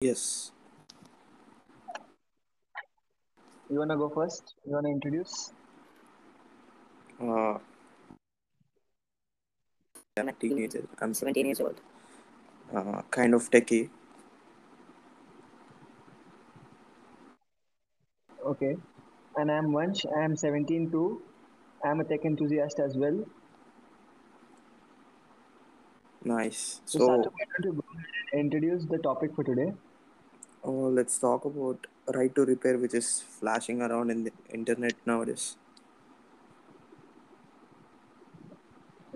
Yes. You wanna go first? You wanna introduce? Uh, I'm a teenager. I'm 17 years old. Uh, kind of techie. Okay. And I'm Vansh. I'm 17 too. I'm a tech enthusiast as well. Nice. So, So, Sato, why don't you go ahead and introduce the topic for today? Uh, let's talk about right to repair, which is flashing around in the internet nowadays.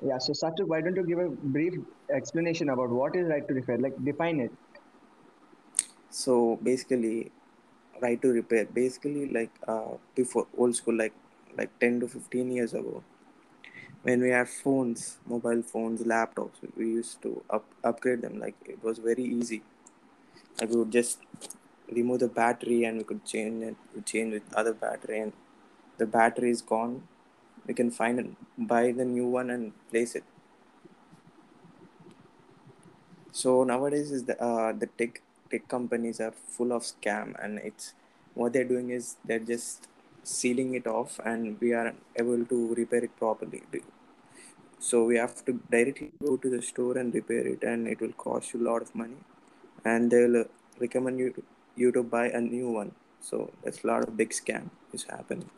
Yeah. So, Sato, why don't you give a brief explanation about what is right to repair? Like, define it. So basically, right to repair. Basically, like uh, before old school, like like 10 to 15 years ago, when we had phones, mobile phones, laptops, we used to up, upgrade them. Like it was very easy. Like we would just remove the battery and we could change it. We change with other battery, and the battery is gone. We can find it, buy the new one and place it. So nowadays is the uh, the tech tech companies are full of scam and it's what they're doing is they're just sealing it off and we are able to repair it properly. So we have to directly go to the store and repair it and it will cost you a lot of money and they'll uh, recommend you to, you to buy a new one. So that's a lot of big scam is happening.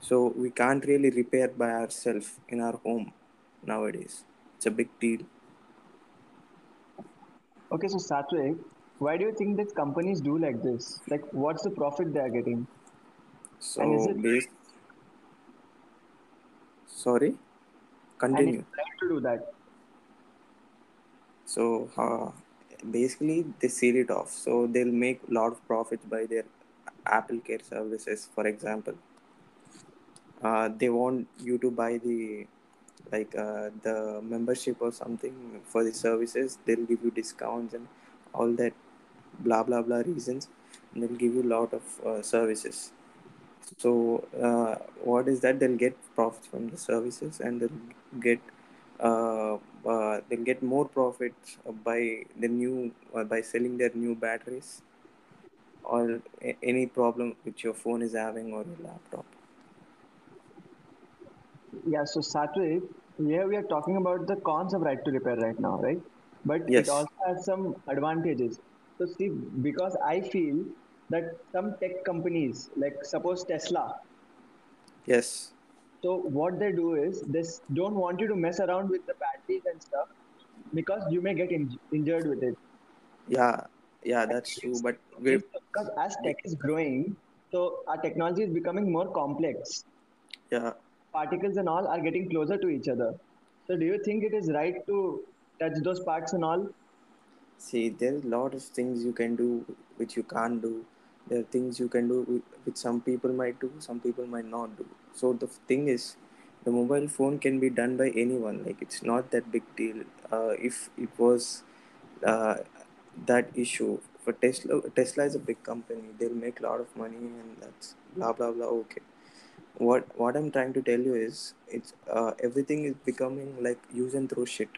So we can't really repair by ourselves in our home nowadays. It's a big deal. Okay. So, Satwik, why do you think that companies do like this? Like, what's the profit they are getting? And is So it based sorry and it's continue right to do that? so uh, basically they seal it off. So they'll make a lot of profits by their apple care services for example. Uh, they want you to buy the like uh, the membership or something for the services. They'll give you discounts and all that blah blah blah reasons. And they'll give you a lot of uh, services. So uh, what is that? They'll get profits from the services and they'll get they'll get more profits by the new uh, by selling their new batteries or a- any problem which your phone is having or your laptop Yeah. So, Satwik, here we are talking about the cons of right to repair right now, right? But it also has some advantages. So, see, because I feel that some tech companies, like suppose Tesla, yes so what they do is they don't want you to mess around with the batteries and stuff because you may get inj injured with it. yeah yeah that's true but we so because as tech is growing, so our technology is becoming more complex. yeah Particles and all are getting closer to each other. So, do you think it is right to touch those parts and all? See, there's a lot of things you can do which you can't do. There are things you can do whi- which some people might do, some people might not do. So the thing is, the mobile phone can be done by anyone. Like it's not that big deal. Uh, if it was uh, that issue for Tesla, Tesla is a big company. They'll make a lot of money, and that's blah blah blah. Okay what what i'm trying to tell you is it's uh, everything is becoming like use and throw shit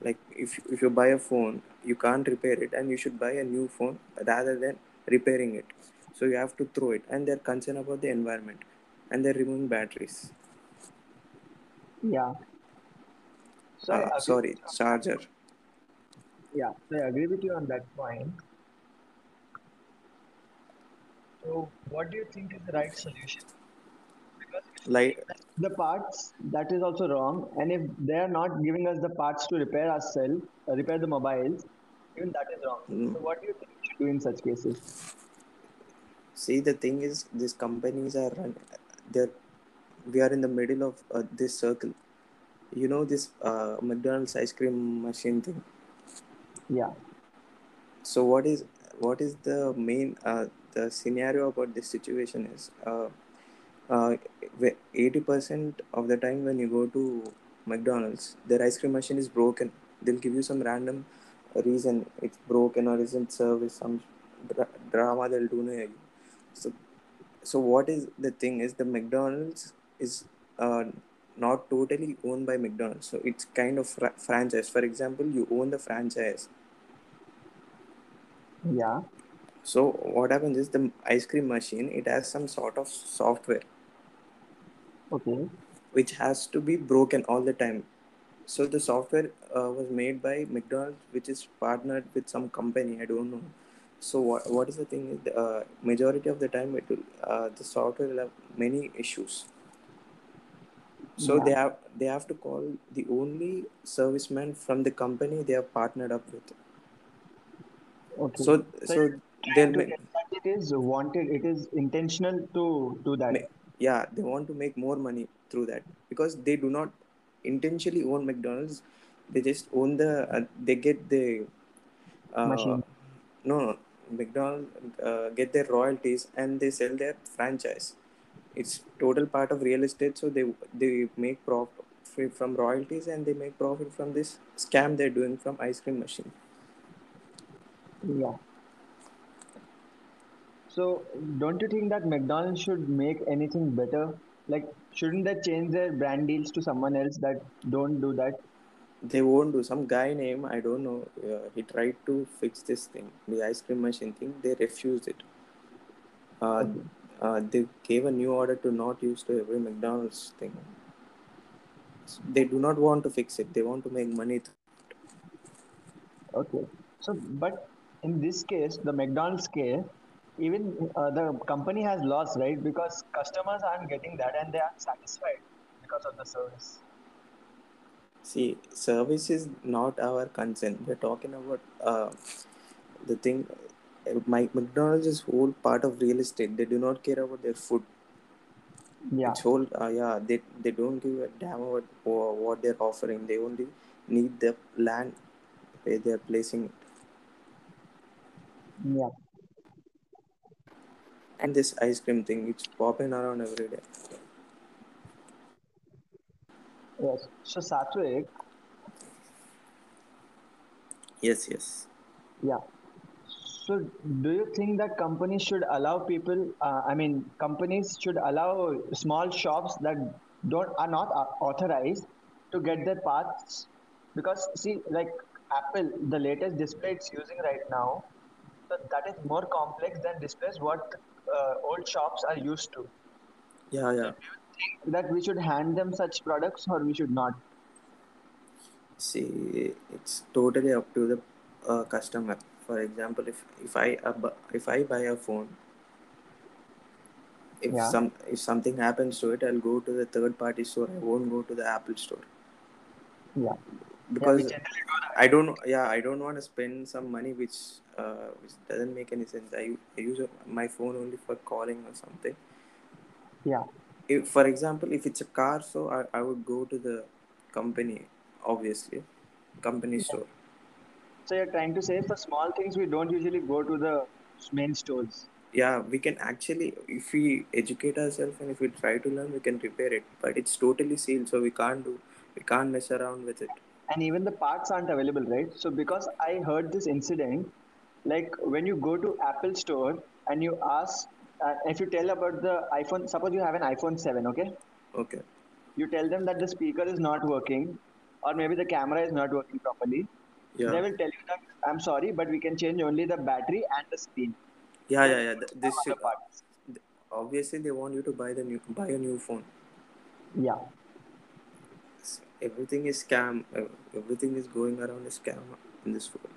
like if if you buy a phone you can't repair it and you should buy a new phone rather than repairing it so you have to throw it and they're concerned about the environment and they're removing batteries Yeah. So uh, sorry you on that. charger Yeah. So I agree with you on that point. So what do you think is the right solution? Because like the parts, that is also wrong. And if they are not giving us the parts to repair ourselves, uh, repair the mobiles, even that is wrong. mm, So what do you think we should do in such cases? see the thing is these companies are run they're we are in the middle of uh, this circle. You know this uh, mcdonald's ice cream machine thing? Yeah. so what is what is the main uh, the scenario about this situation is uh, uh, 80% of the time when you go to mcdonald's their ice cream machine is broken. They'll give you some random reason. It's broken or isn't service some dra- drama they'll do near you. So so what is the thing is the mcdonald's is uh, not totally owned by mcdonald's so it's kind of fra- franchise for example you own the franchise Yeah. So what happens is the ice cream machine it has some sort of software Okay. which has to be broken all the time. So the software uh, was made by McDonald's, which is partnered with some company. I don't know. So what what is the thing? is, Uh, majority of the time, it will uh, the software will have many issues. So Yeah. they have they have to call the only serviceman from the company they have partnered up with. Okay. So So so make it is wanted, it is intentional to do that. yeah they want to make more money through that because they do not intentionally own mcdonald's they just own the uh, they get the uh, Machine. No no mcdonald's uh, get their royalties and they sell their franchise it's total part of real estate so they they make profit from royalties and they make profit from this scam they're doing from ice cream machine Yeah. So don't you think that McDonald's should make anything better? Like, shouldn't they change their brand deals to someone else that don't do that? They won't do some guy name i don't know uh, he tried to fix this thing the ice cream machine thing they refused it uh, uh, they gave a new order to not use to every mcdonald's thing they do not want to fix it they want to make money Okay. So, but in this case, the McDonald's case, even uh, the company has lost, right? Because customers aren't getting that and they aren't satisfied because of the service. See service is not our concern. We're talking about uh, the thing uh, my mcdonald's is whole part of real estate. They do not care about their food. Yeah. it's whole uh, yeah they, they don't give a damn about what they're offering. They only need the land where they're placing it. Yeah. and this ice cream thing it's popping around every day Yes. So, Satwik, yes yes yeah. So, do you think that companies should allow people? Uh, I mean, companies should allow small shops that don't are not authorized to get their parts because see, like Apple, the latest display it's using right now, so that is more complex than displays what uh, old shops are used to. yeah yeah Do you think that we should hand them such products or we should not? see it's totally up to the uh, customer for example if if i uh, if i buy a phone if Yeah. some if something happens to it i'll go to the third party store i won't go to the apple store Yeah. Yeah, because that. i don't yeah i don't want to spend some money which uh, which doesn't make any sense i, I use my phone only for calling or something Yeah. If for example if it's a car so i, I would go to the company obviously company store So you're trying to say for small things we don't usually go to the main stores. yeah we can actually if we educate ourselves and if we try to learn we can repair it but it's totally sealed so we can't do we can't mess around with it And even the parts aren't available, right? So because I heard this incident, like when you go to Apple store and you ask, uh, if you tell about the iPhone, suppose you have an iPhone 7, okay? okay You tell them that the speaker is not working or maybe the camera is not working properly. They will tell you that, I'm sorry, but we can change only the battery and the screen. yeah yeah yeah don't Th- have this other parts. obviously they want you to buy the new buy a new phone Yeah. everything is scam Uh, everything is going around a scam in this world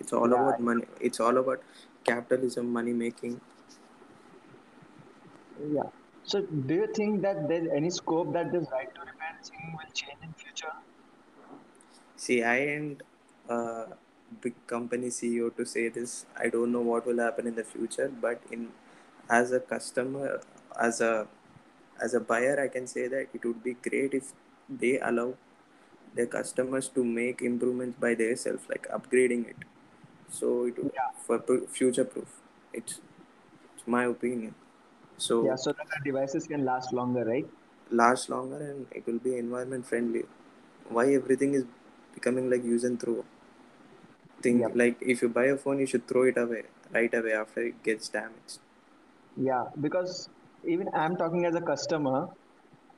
it's all Yeah. about money it's all about capitalism money making Yeah. So do you think that there's any scope that this right to repair thing will change in future? see i ain't a uh, big company ceo to say this i don't know what will happen in the future but in as a customer as a as a buyer i can say that it would be great if they allow their customers to make improvements by themselves like upgrading it so it would- Yeah. for future proof it's, it's my opinion so Yeah, so that the devices can last longer, right? last longer and it will be environment friendly why everything is becoming like use and throw thing Yep. like if you buy a phone you should throw it away right away after it gets damaged Yeah, because even I'm talking as a customer,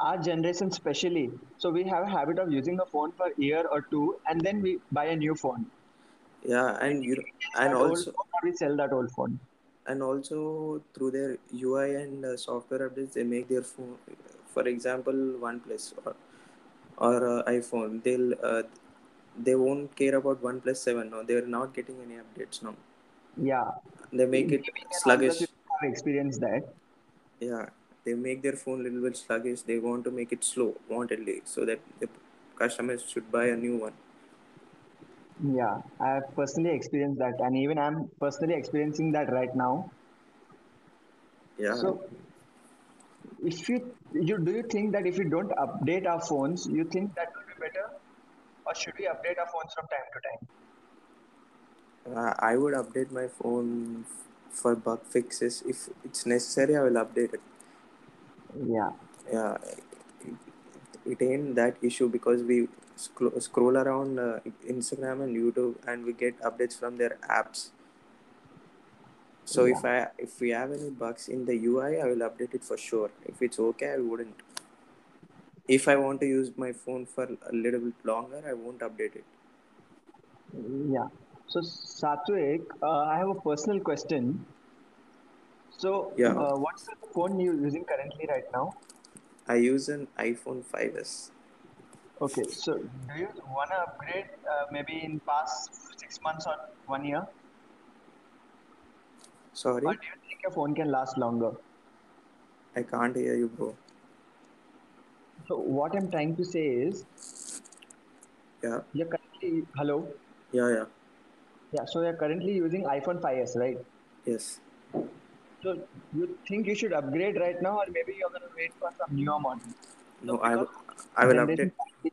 our generation especially, so we have a habit of using a phone for a year or two and then we buy a new phone. yeah and you and also we sell that old phone. And also through their UI and uh, software updates, they make their phone. For example, OnePlus or or uh, iPhone, they'll uh, they won't care about OnePlus Seven. No, they're not getting any updates now. Yeah, They make it sluggish. Experienced that. Yeah, they make their phone a little bit sluggish. They want to make it slow, wantedly, so that the customers should buy a new one. Yeah, I've personally experienced that, and even I'm personally experiencing that right now. Yeah, So, if you you do you think that if we don't update our phones, you think that will be better, or should we update our phones from time to time? uh, I would update my phone for bug fixes if it's necessary. I will update it. Yeah, Yeah, it, it ain't that issue because we scro- scroll around uh, Instagram and YouTube and we get updates from their apps. So if I if we have any bugs in the UI, I will update it for sure. If it's okay, I wouldn't. If I want to use my phone for a little bit longer, I won't update it. yeah. So, Satwik, uh, I have a personal question. So, Yeah, uh, what's the phone you're using currently right now? I use an iPhone 5s. Okay, so do you want to upgrade uh, maybe in past six months or one year, or Sorry, do you think your phone can last longer? I can't hear you, bro. So, what I'm trying to say is, Yeah, you're currently hello. yeah, yeah. Yeah, so you're currently using iPhone 5s, right? Yes. So you think you should upgrade right now, or maybe you're gonna wait for some newer model? No, I, because w- I will update.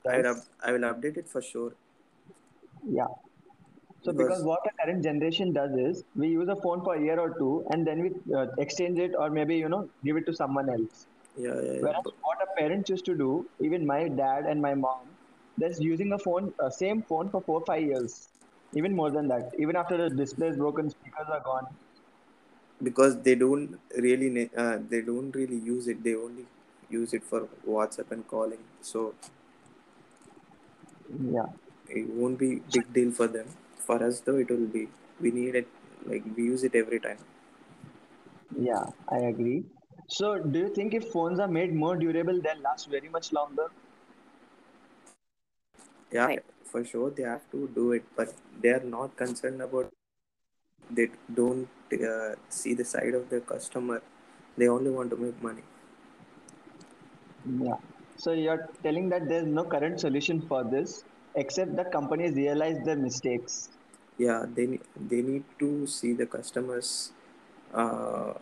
I will, I will update it for sure yeah. So because because what the current generation does is we use a phone for a year or two, and then we uh, exchange it, or maybe you know give it to someone else. yeah, yeah, yeah. Whereas what our parents used to do, even my dad and my mom, they're using a phone, uh, same phone for four five years, even more than that. Even after the display is broken, speakers are gone. because they don't really uh, they don't really use it they only use it for whatsapp and calling so Yeah. it won't be big deal for them for us though it will be we need it like we use it every time Yeah, I agree. So, do you think if phones are made more durable, they'll last very much longer? yeah for sure they have to do it but they are not concerned about they don't uh, see the side of the customer they only want to make money Yeah. So, you're telling that there's no current solution for this, except that companies realize their mistakes. yeah they they need to see the customers uh,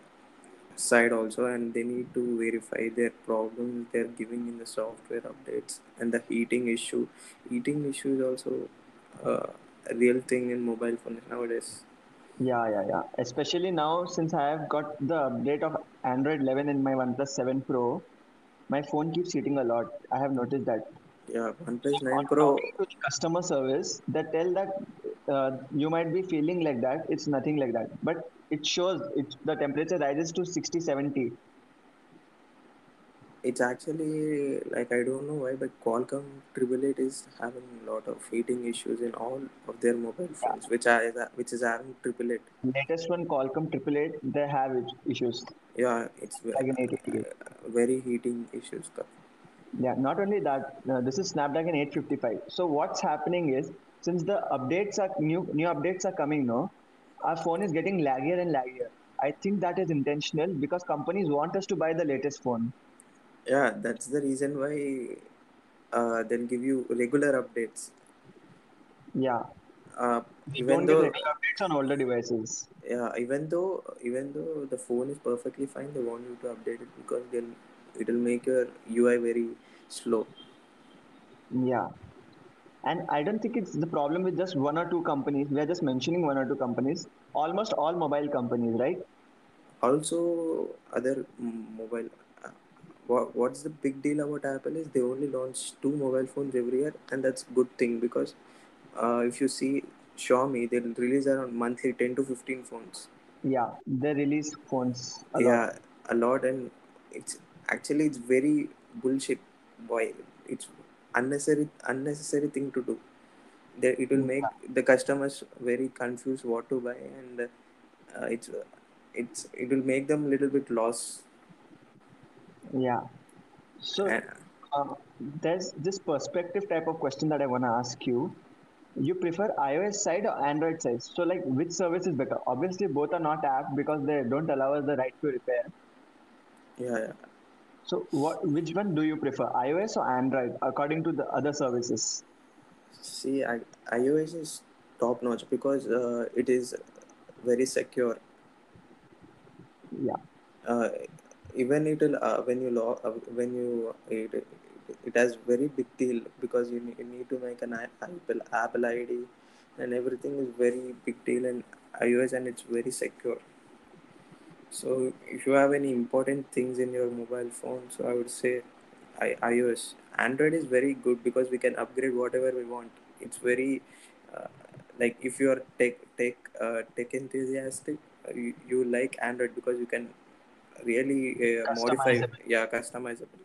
side also and they need to verify their problems they're giving in the software updates and the heating issue heating issue is also uh, a real thing in mobile phones nowadays Yeah, yeah, yeah. Especially now, since I have got the update of Android 11 in my OnePlus 7 Pro, my phone keeps heating a lot. I have noticed that. yeah oneplus 9 on pro to customer service, they tell that uh, you might be feeling like that. It's nothing like that. But it shows it, the temperature rises to 60, 70. it's actually like i don't know why but qualcomm triple eight is having a lot of heating issues in all of their mobile Yeah. phones which are which is having triple eight Latest one, Qualcomm 888, they have issues yeah it's an 888. uh, very heating issues Yeah, not only that, uh, this is Snapdragon 855. So what's happening is since the updates are new, new updates are coming, no, our phone is getting laggier and laggier. I think that is intentional because companies want us to buy the latest phone. yeah that's the reason why uh, they'll give you regular updates Yeah, uh, even though updates on older devices. yeah even though even though the phone is perfectly fine they want you to update it because they'll it'll make your ui very slow Yeah, and I don't think it's the problem with just one or two companies. We are just mentioning one or two companies. Almost all mobile companies, right? also other mobile uh, what, what's the big deal about apple is they only launch two mobile phones every year and that's good thing because uh, if you see xiaomi they'll release around monthly 10 to 15 phones Yeah, they release phones a lot. yeah a lot and it's actually it's very bullshit boy it's unnecessary unnecessary thing to do they, it will make the customers very confused what to buy and uh, it's it's it will make them a little bit lost Yeah. So and uh, there's this perspective type of question that I want to ask you. You prefer iOS side or Android side? So like which service is better? Obviously both are not apt because they don't allow us the right to repair. yeah yeah So what which one do you prefer? iOS or Android according to the other services? see I, ios is top notch because uh, it is very secure Yeah. uh, even it will uh, when you log uh, when you it, it has very big deal because you need, you need to make an i- apple apple id and everything is very big deal in ios and it's very secure. So if you have any important things in your mobile phone so i would say I, ios. Android is very good because we can upgrade whatever we want. It's very uh, like if you are tech tech uh, tech enthusiastic uh, you, you like android because you can really uh, modify yeah customizable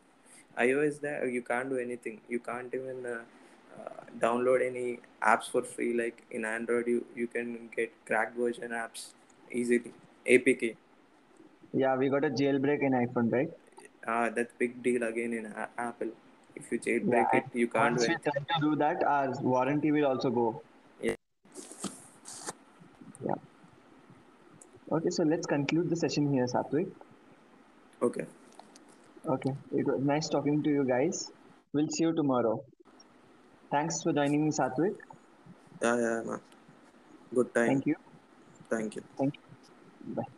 ios that you can't do anything you can't even uh, uh, download any apps for free like in android you, you can get cracked version apps easily apk Yeah, we got a jailbreak in iPhone, right? uh, that's big deal again in a- apple if you jailbreak and it you can't do once we try to do that, our warranty will also go. yeah Yeah. Okay, so let's conclude the session here, Satwik. okay Okay, it was nice talking to you guys. We'll see you tomorrow. Thanks for joining me, Satwik. yeah yeah man. good time Thank you. thank you Thank you. Bye.